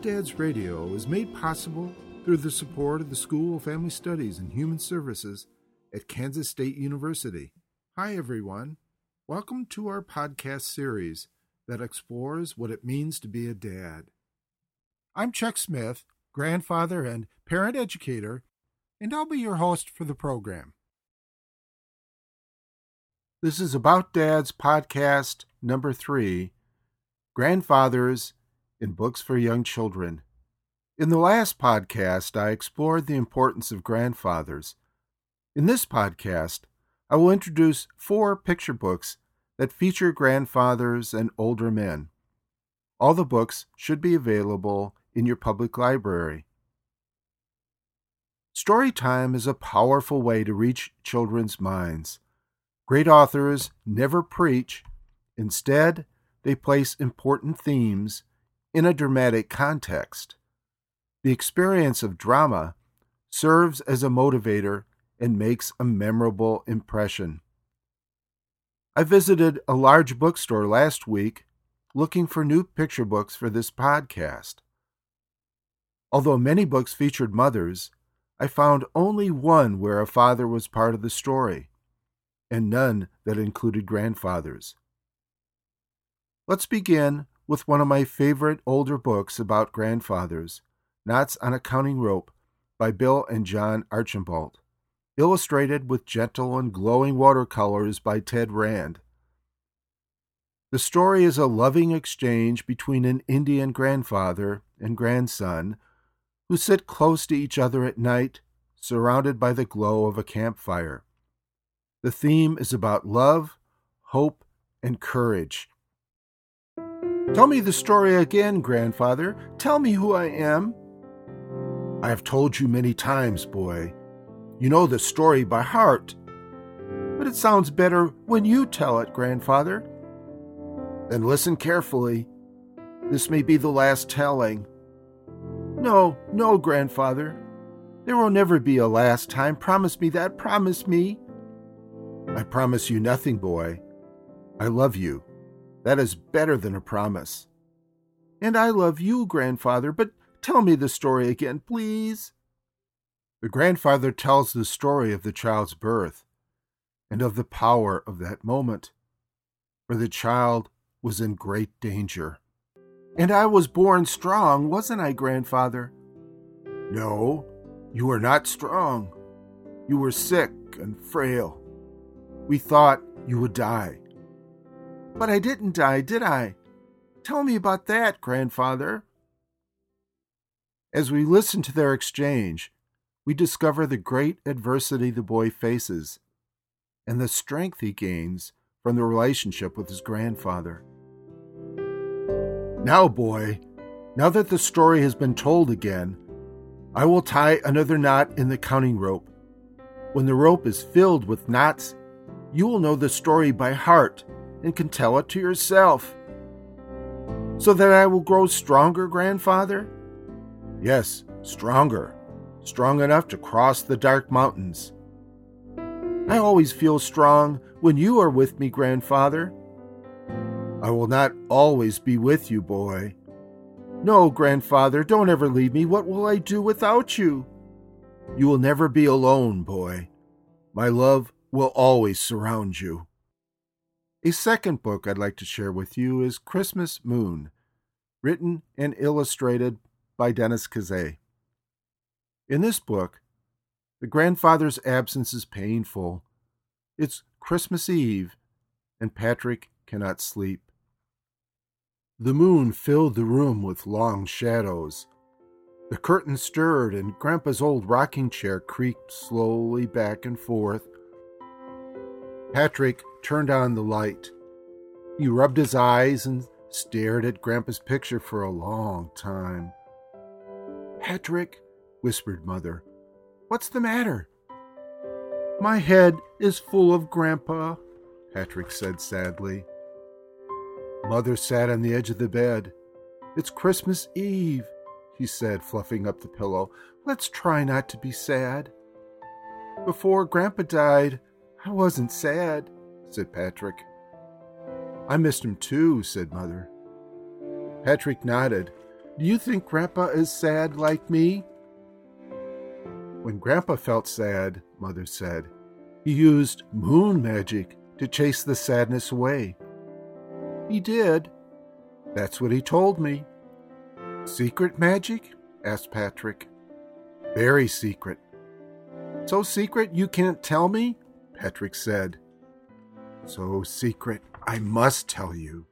Dads Radio is made possible through the support of the School of Family Studies and Human Services at Kansas State University. Hi, everyone. Welcome to our podcast series that explores what it means to be a dad. I'm Chuck Smith, grandfather and parent educator, and I'll be your host for the program. This is About Dads podcast number three Grandfathers in Books for Young Children. In the last podcast, I explored the importance of grandfathers. In this podcast, I will introduce four picture books that feature grandfathers and older men. All the books should be available in your public library. Story time is a powerful way to reach children's minds. Great authors never preach. Instead, they place important themes in a dramatic context. The experience of drama serves as a motivator and makes a memorable impression. I visited a large bookstore last week looking for new picture books for this podcast. Although many books featured mothers, I found only one where a father was part of the story, and none that included grandfathers. Let's begin with one of my favorite older books about grandfathers, Knots on a Counting Rope by Bill and John Archambault, illustrated with gentle and glowing watercolors by Ted Rand. The story is a loving exchange between an Indian grandfather and grandson who sit close to each other at night, surrounded by the glow of a campfire. The theme is about love, hope, and courage Tell me the story again, grandfather. Tell me who I am. I have told you many times, boy. You know the story by heart. But it sounds better when you tell it, grandfather. Then listen carefully. This may be the last telling. No, no, grandfather. There will never be a last time. Promise me that. Promise me. I promise you nothing, boy. I love you. That is better than a promise. And I love you, grandfather, but tell me the story again, please. The grandfather tells the story of the child's birth and of the power of that moment, for the child was in great danger. And I was born strong, wasn't I, grandfather? No, you were not strong. You were sick and frail. We thought you would die. But I didn't die, did I? Tell me about that, grandfather. As we listen to their exchange, we discover the great adversity the boy faces and the strength he gains from the relationship with his grandfather. Now, boy, now that the story has been told again, I will tie another knot in the counting rope. When the rope is filled with knots, you will know the story by heart and can tell it to yourself. So that I will grow stronger, grandfather? Yes, stronger. Strong enough to cross the dark mountains. I always feel strong when you are with me, grandfather. I will not always be with you, boy. No, grandfather, don't ever leave me. What will I do without you? You will never be alone, boy. My love will always surround you. A second book I'd like to share with you is Christmas Moon, written and illustrated by Denys Cazet. In this book, the grandfather's absence is painful. It's Christmas Eve, and Patrick cannot sleep. The moon filled the room with long shadows. The curtain stirred, and Grandpa's old rocking chair creaked slowly back and forth. Patrick turned on the light. He rubbed his eyes and stared at Grandpa's picture for a long time. Patrick, whispered Mother, what's the matter? My head is full of Grandpa, Patrick said sadly. Mother sat on the edge of the bed. It's Christmas Eve, he said, fluffing up the pillow. Let's try not to be sad. Before Grandpa died, I wasn't sad said Patrick. I missed him too, said Mother. Patrick nodded, Do you think Grandpa is sad like me? When Grandpa felt sad, Mother said, he used moon magic to chase the sadness away. He did. That's what he told me. Secret magic? asked Patrick. Very secret. So secret you can't tell me? Patrick said. So secret, I must tell you.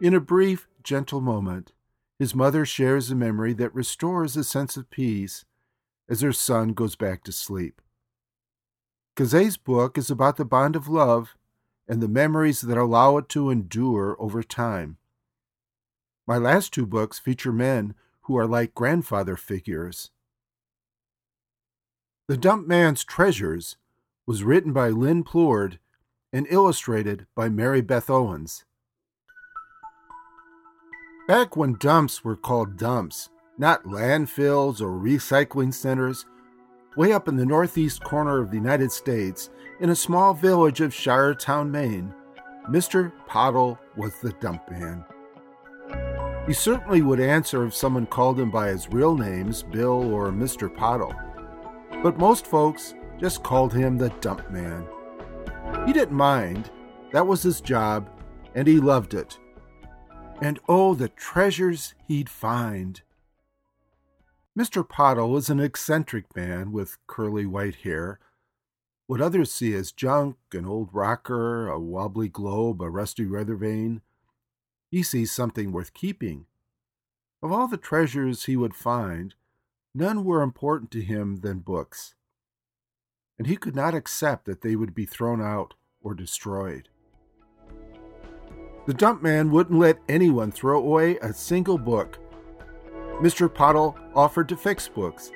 In a brief, gentle moment, his mother shares a memory that restores a sense of peace as her son goes back to sleep. Cazet's book is about the bond of love and the memories that allow it to endure over time. My last two books feature men who are like grandfather figures. The Dump Man's Treasures was written by Lynn Plourde and illustrated by Mary Beth Owens. Back when dumps were called dumps, not landfills or recycling centers, way up in the northeast corner of the United States, in a small village of Shiretown, Maine, Mr. Pottle was the dump man. He certainly would answer if someone called him by his real names, Bill or Mr. Pottle. But most folks just called him the dump man. He didn't mind. That was his job, and he loved it. And oh, the treasures he'd find. Mr. Pottle was an eccentric man with curly white hair. What others see as junk, an old rocker, a wobbly globe, a rusty weather vane, he sees something worth keeping. Of all the treasures he would find, none were important to him than books, and he could not accept that they would be thrown out or destroyed. The dump man wouldn't let anyone throw away a single book Mr. Pottle offered to fix books.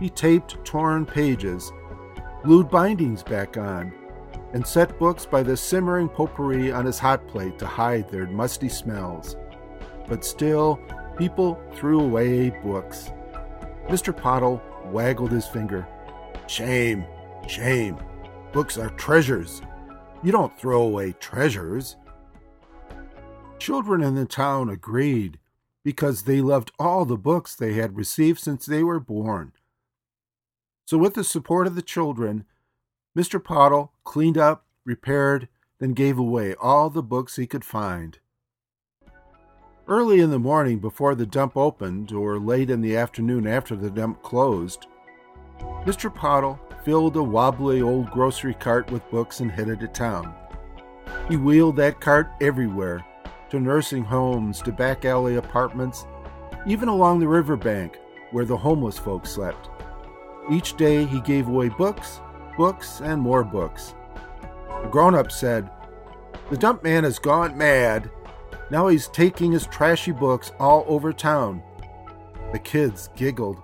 He taped torn pages, glued bindings back on, and set books by the simmering potpourri on his hot plate to hide their musty smells. But still, people threw away books. Mr. Pottle waggled his finger. Shame, shame. Books are treasures. You don't throw away treasures. Children in the town agreed because they loved all the books they had received since they were born. So, with the support of the children, Mr. Pottle cleaned up, repaired, then gave away all the books he could find. Early in the morning before the dump opened, or late in the afternoon after the dump closed, Mr. Pottle filled a wobbly old grocery cart with books and headed to town. He wheeled that cart everywhere to nursing homes, to back alley apartments, even along the riverbank where the homeless folks slept. Each day he gave away books, books, and more books. The grown up said, The dump man has gone mad. Now he's taking his trashy books all over town. The kids giggled.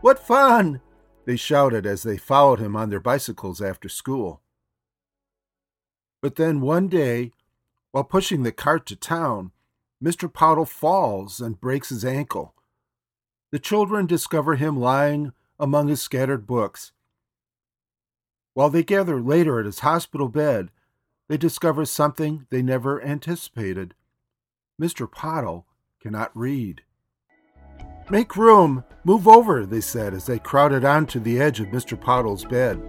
What fun! They shouted as they followed him on their bicycles after school. But then one day, while pushing the cart to town, Mr. Pottle falls and breaks his ankle. The children discover him lying among his scattered books. While they gather later at his hospital bed, they discover something they never anticipated. Mr. Pottle cannot read. Make room! Move over, they said as they crowded onto the edge of Mr. Pottle's bed.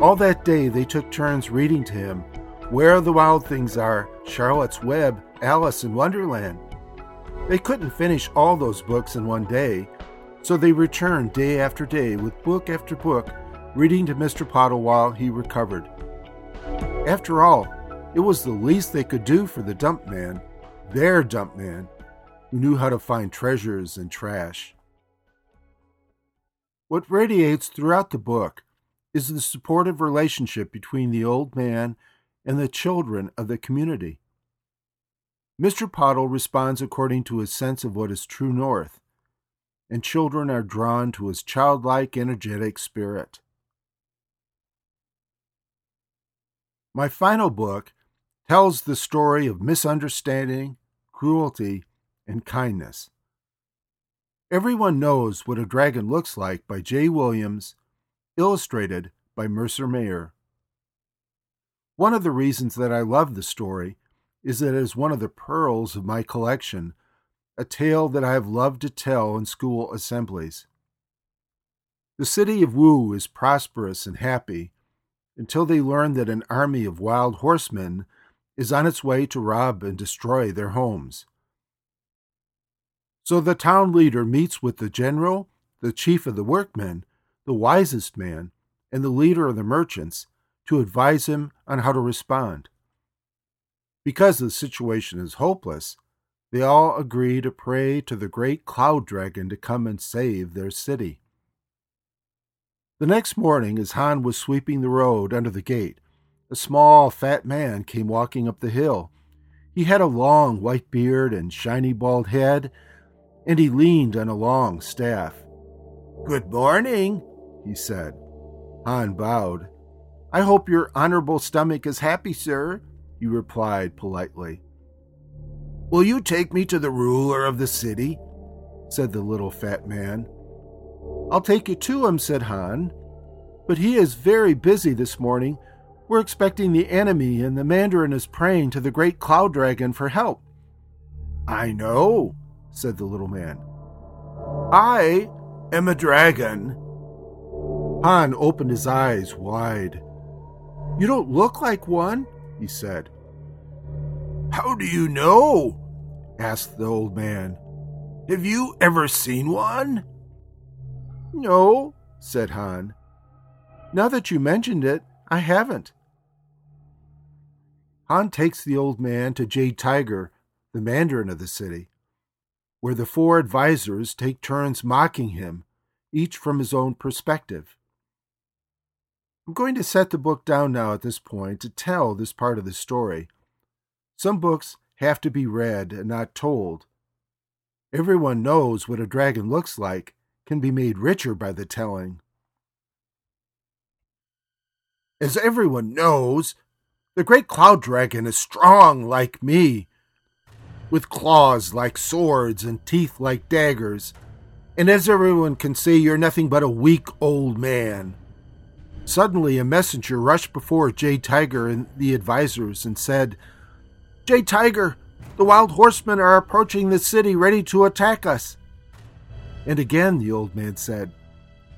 All that day they took turns reading to him where the Wild Things Are, Charlotte's Web, Alice in Wonderland. They couldn't finish all those books in one day, so they returned day after day with book after book, reading to Mr. Pottle while he recovered. After all, it was the least they could do for the dump man, their dump man, who knew how to find treasures and trash. What radiates throughout the book is the supportive relationship between the old man and the children of the community. Mr. Pottle responds according to his sense of what is true north, and children are drawn to his childlike, energetic spirit. My final book tells the story of misunderstanding, cruelty, and kindness. Everyone knows what a dragon looks like by Jay Williams, illustrated by Mercer Mayer. One of the reasons that I love the story is that it is one of the pearls of my collection a tale that I have loved to tell in school assemblies. The city of Wu is prosperous and happy until they learn that an army of wild horsemen is on its way to rob and destroy their homes. So the town leader meets with the general, the chief of the workmen, the wisest man, and the leader of the merchants to advise him on how to respond. Because the situation is hopeless, they all agree to pray to the great cloud dragon to come and save their city. The next morning, as Han was sweeping the road under the gate, a small, fat man came walking up the hill. He had a long white beard and shiny bald head, and he leaned on a long staff. Good morning, he said. Han bowed. I hope your honorable stomach is happy, sir, he replied politely. Will you take me to the ruler of the city? said the little fat man. I'll take you to him, said Han. But he is very busy this morning. We're expecting the enemy, and the Mandarin is praying to the great cloud dragon for help. I know, said the little man. I am a dragon. Han opened his eyes wide. You don't look like one, he said. How do you know? asked the old man. Have you ever seen one? No, said Han. Now that you mentioned it, I haven't. Han takes the old man to Jade Tiger, the mandarin of the city, where the four advisers take turns mocking him, each from his own perspective. I'm going to set the book down now at this point to tell this part of the story. Some books have to be read and not told. Everyone knows what a dragon looks like can be made richer by the telling. As everyone knows, the great cloud dragon is strong like me, with claws like swords and teeth like daggers. And as everyone can see, you're nothing but a weak old man. Suddenly, a messenger rushed before Jade Tiger and the advisers and said, Jade Tiger, the wild horsemen are approaching the city ready to attack us. And again the old man said,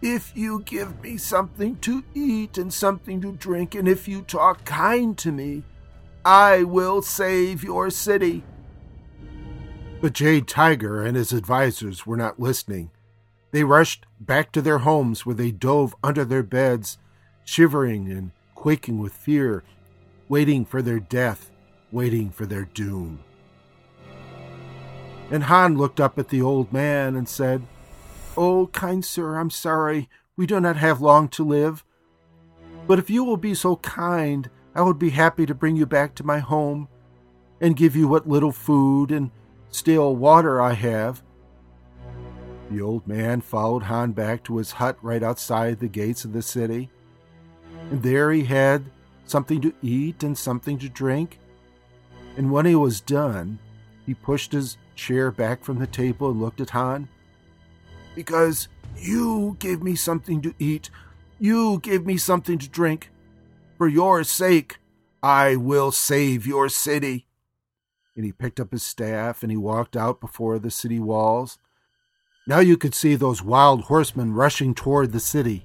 if you give me something to eat and something to drink, and if you talk kind to me, I will save your city. But Jade Tiger and his advisers were not listening. They rushed back to their homes where they dove under their beds, shivering and quaking with fear, waiting for their death, waiting for their doom. And Han looked up at the old man and said, Oh, kind sir, I'm sorry. We do not have long to live. But if you will be so kind, I would be happy to bring you back to my home and give you what little food and still water I have. The old man followed Han back to his hut right outside the gates of the city. And there he had something to eat and something to drink. And when he was done, he pushed his chair back from the table and looked at Han because you gave me something to eat. You gave me something to drink. For your sake, I will save your city. And he picked up his staff and he walked out before the city walls. Now you could see those wild horsemen rushing toward the city.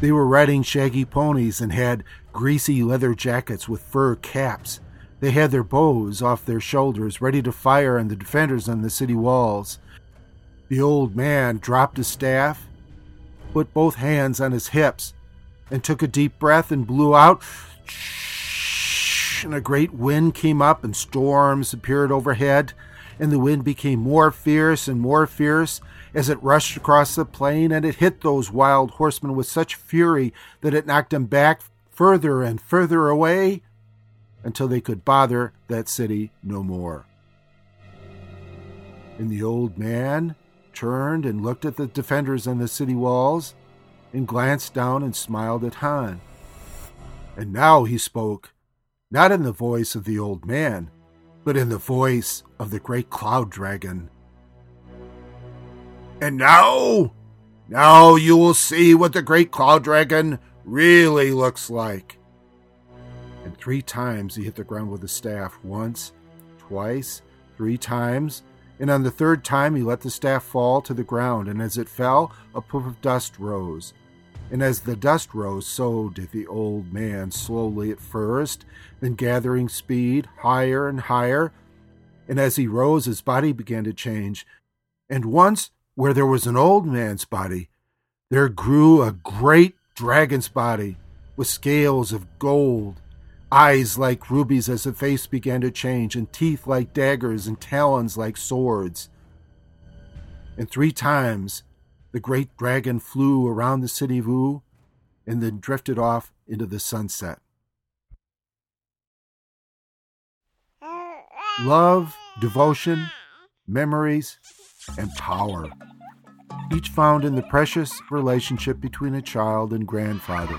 They were riding shaggy ponies and had greasy leather jackets with fur caps. They had their bows off their shoulders, ready to fire on the defenders on the city walls. The old man dropped his staff, put both hands on his hips, and took a deep breath and blew out. And a great wind came up, and storms appeared overhead. And the wind became more fierce and more fierce as it rushed across the plain, and it hit those wild horsemen with such fury that it knocked them back further and further away until they could bother that city no more. And the old man turned and looked at the defenders on the city walls, and glanced down and smiled at Han. And now he spoke, not in the voice of the old man, but in the voice of the great cloud dragon. And now, now you will see what the great cloud dragon really looks like. And three times he hit the ground with his staff once, twice, three times, And on the third time he let the staff fall to the ground, and as it fell, a puff of dust rose. And as the dust rose, so did the old man, slowly at first, then gathering speed, higher and higher. And as he rose, his body began to change. And once, where there was an old man's body, there grew a great dragon's body, with scales of gold, eyes like rubies as the face began to change, and teeth like daggers, and talons like swords. And three times the great dragon flew around the city of Wu and then drifted off into the sunset. Love, devotion, memories, and power, each found in the precious relationship between a child and grandfather.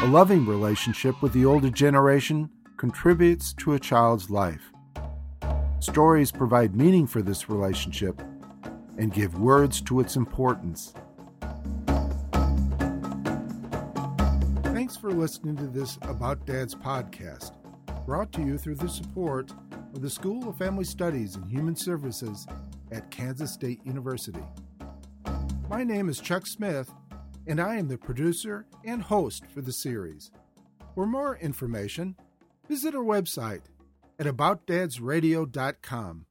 A loving relationship with the older generation contributes to a child's life. Stories provide meaning for this relationship and give words to its importance. Thanks for listening to this About Dad's podcast, brought to you through the support of the School of Family Studies and Human Services at Kansas State University. My name is Chuck Smith, and I am the producer and host for the series. For more information, visit our website at aboutdadsradio.com.